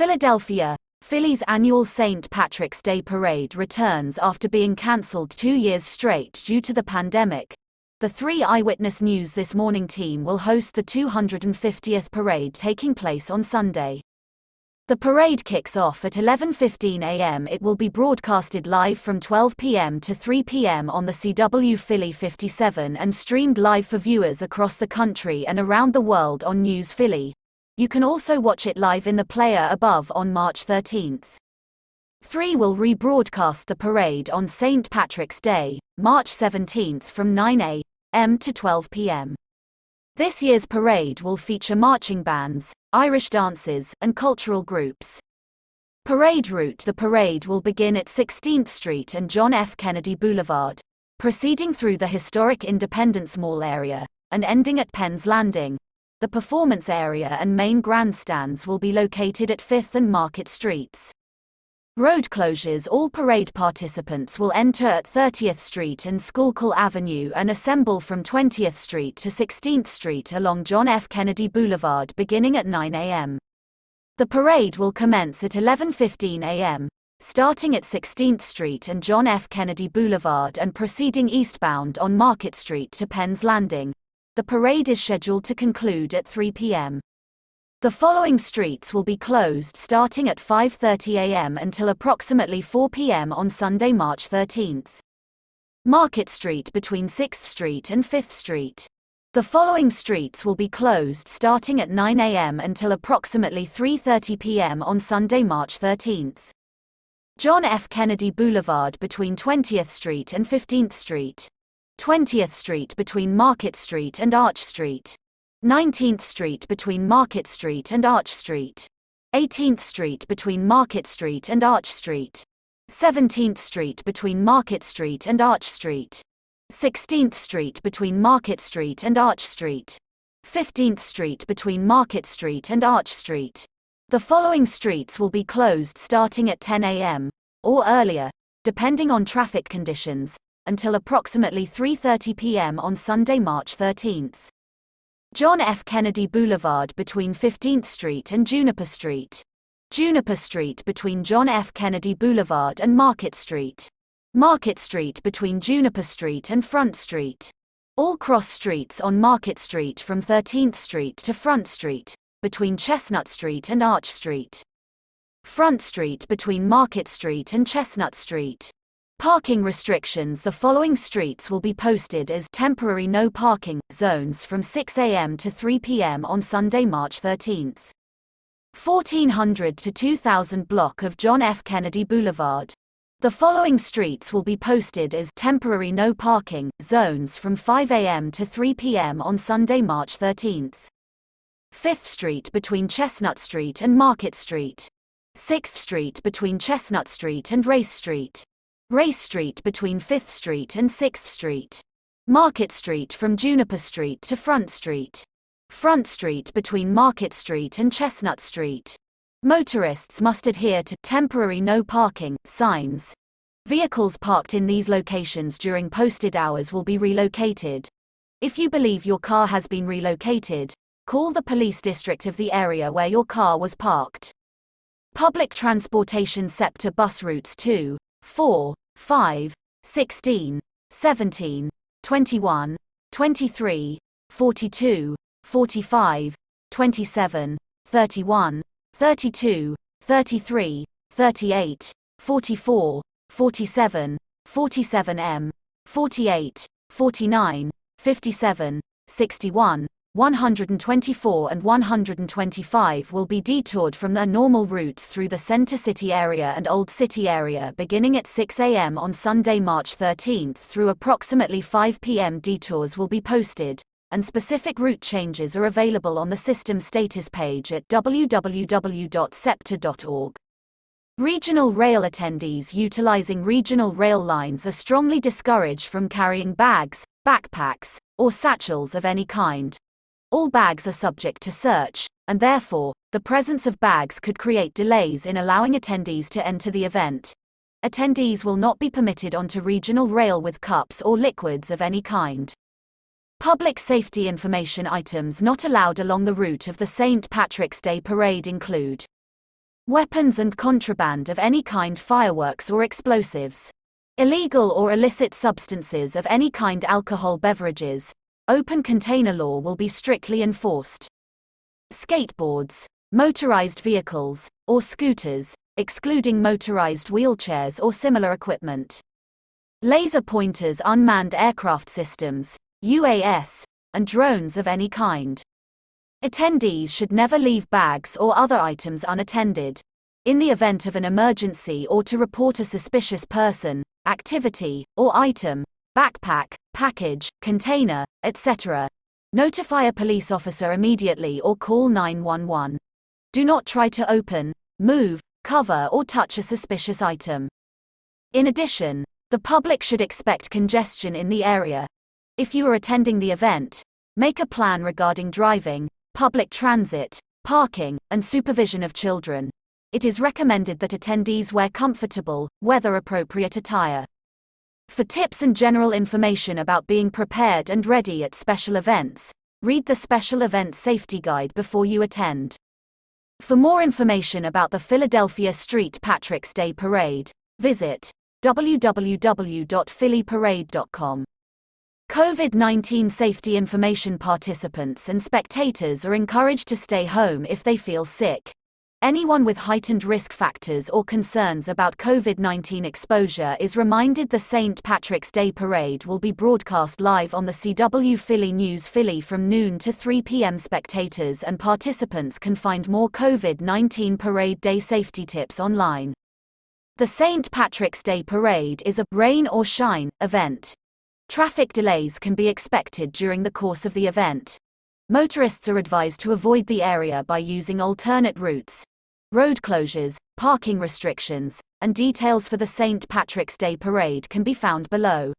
Philadelphia. Philly's annual St. Patrick's Day Parade returns after being cancelled two years straight due to the pandemic. The three Eyewitness News This Morning team will host the 250th parade taking place on Sunday. The parade kicks off at 11:15 a.m. It will be broadcasted live from 12 p.m. to 3 p.m. on the CW Philly 57 and streamed live for viewers across the country and around the world on News Philly. You can also watch it live in the player above on March 13. 3 will rebroadcast the parade on St. Patrick's Day, March 17 from 9 a.m. to 12 p.m. This year's parade will feature marching bands, Irish dances, and cultural groups. Parade route The parade will begin at 16th Street and John F. Kennedy Boulevard, proceeding through the historic Independence Mall area, and ending at Penn's Landing. The performance area and main grandstands will be located at 5th and Market Streets. Road closures All parade participants will enter at 30th Street and Schuylkill Avenue and assemble from 20th Street to 16th Street along John F. Kennedy Boulevard beginning at 9 a.m. The parade will commence at 11:15 a.m., starting at 16th Street and John F. Kennedy Boulevard and proceeding eastbound on Market Street to Penn's Landing. The parade is scheduled to conclude at 3 p.m. The following streets will be closed starting at 5:30 a.m. until approximately 4 p.m. on Sunday, March 13th. Market Street between 6th Street and 5th Street. The following streets will be closed starting at 9 a.m. until approximately 3:30 p.m. on Sunday, March 13th. John F. Kennedy Boulevard between 20th Street and 15th Street. 20th Street between Market Street and Arch Street. 19th Street between Market Street and Arch Street. 18th Street between Market Street and Arch Street. 17th Street between Market Street and Arch Street. 16th Street between Market Street and Arch Street. 15th Street between Market Street and Arch Street. The following streets will be closed starting at 10 a.m. or earlier, depending on traffic conditions, until approximately 3:30 p.m. on Sunday, March 13th. John F. Kennedy Boulevard between 15th Street and Juniper Street. Juniper Street between John F. Kennedy Boulevard and Market Street. Market Street between Juniper Street and Front Street. All cross streets on Market Street from 13th Street to Front Street, between Chestnut Street and Arch Street. Front Street between Market Street and Chestnut Street. Parking restrictions The following streets will be posted as temporary no parking zones from 6 a.m. to 3 p.m. on Sunday, March 13th. 1400 to 2000 block of John F. Kennedy Boulevard. The following streets will be posted as temporary no parking zones from 5 a.m. to 3 p.m. on Sunday, March 13th. 5th Street between Chestnut Street and Market Street. 6th Street between Chestnut Street and Race Street. Race Street between 5th Street and 6th Street. Market Street from Juniper Street to Front Street. Front Street between Market Street and Chestnut Street. Motorists must adhere to temporary no parking signs. Vehicles parked in these locations during posted hours will be relocated. If you believe your car has been relocated, call the police district of the area where your car was parked. Public transportation SEPTA bus routes 2, 4, 5, 16, 17, 21, 23, 42, 45, 27, 31, 32, 33, 38, 44, 47, 47M, 48, 49, 57, 61, 124 and 125 will be detoured from their normal routes through the Center City area and Old City area beginning at 6 a.m. on Sunday, March 13 through approximately 5 p.m. Detours will be posted, and specific route changes are available on the system status page at www.septa.org. Regional rail attendees utilizing regional rail lines are strongly discouraged from carrying bags, backpacks, or satchels of any kind. All bags are subject to search, and therefore, the presence of bags could create delays in allowing attendees to enter the event. Attendees will not be permitted onto regional rail with cups or liquids of any kind. Public safety information items not allowed along the route of the St. Patrick's Day parade include weapons and contraband of any kind, fireworks or explosives, illegal or illicit substances of any kind, alcohol beverages, open container law will be strictly enforced. Skateboards, motorized vehicles, or scooters, excluding motorized wheelchairs or similar equipment. Laser pointers, unmanned aircraft systems, UAS, and drones of any kind. Attendees should never leave bags or other items unattended. In the event of an emergency or to report a suspicious person, activity, or item, backpack, package, container, etc., notify a police officer immediately or call 911. Do not try to open, move, cover, or touch a suspicious item. In addition, the public should expect congestion in the area. If you are attending the event, make a plan regarding driving, public transit, parking, and supervision of children. It is recommended that attendees wear comfortable, weather appropriate attire. For tips and general information about being prepared and ready at special events, read the Special Event Safety Guide before you attend. For more information about the Philadelphia Street Patrick's Day Parade, visit www.phillyparade.com. COVID 19 safety information participants and spectators are encouraged to stay home if they feel sick. Anyone with heightened risk factors or concerns about COVID 19 exposure is reminded the St. Patrick's Day Parade will be broadcast live on the CW Philly News Philly from noon to 3 p.m. Spectators and participants can find more COVID 19 Parade Day safety tips online. The St. Patrick's Day Parade is a rain or shine event. Traffic delays can be expected during the course of the event. Motorists are advised to avoid the area by using alternate routes. Road closures, parking restrictions, and details for the St. Patrick's Day Parade can be found below.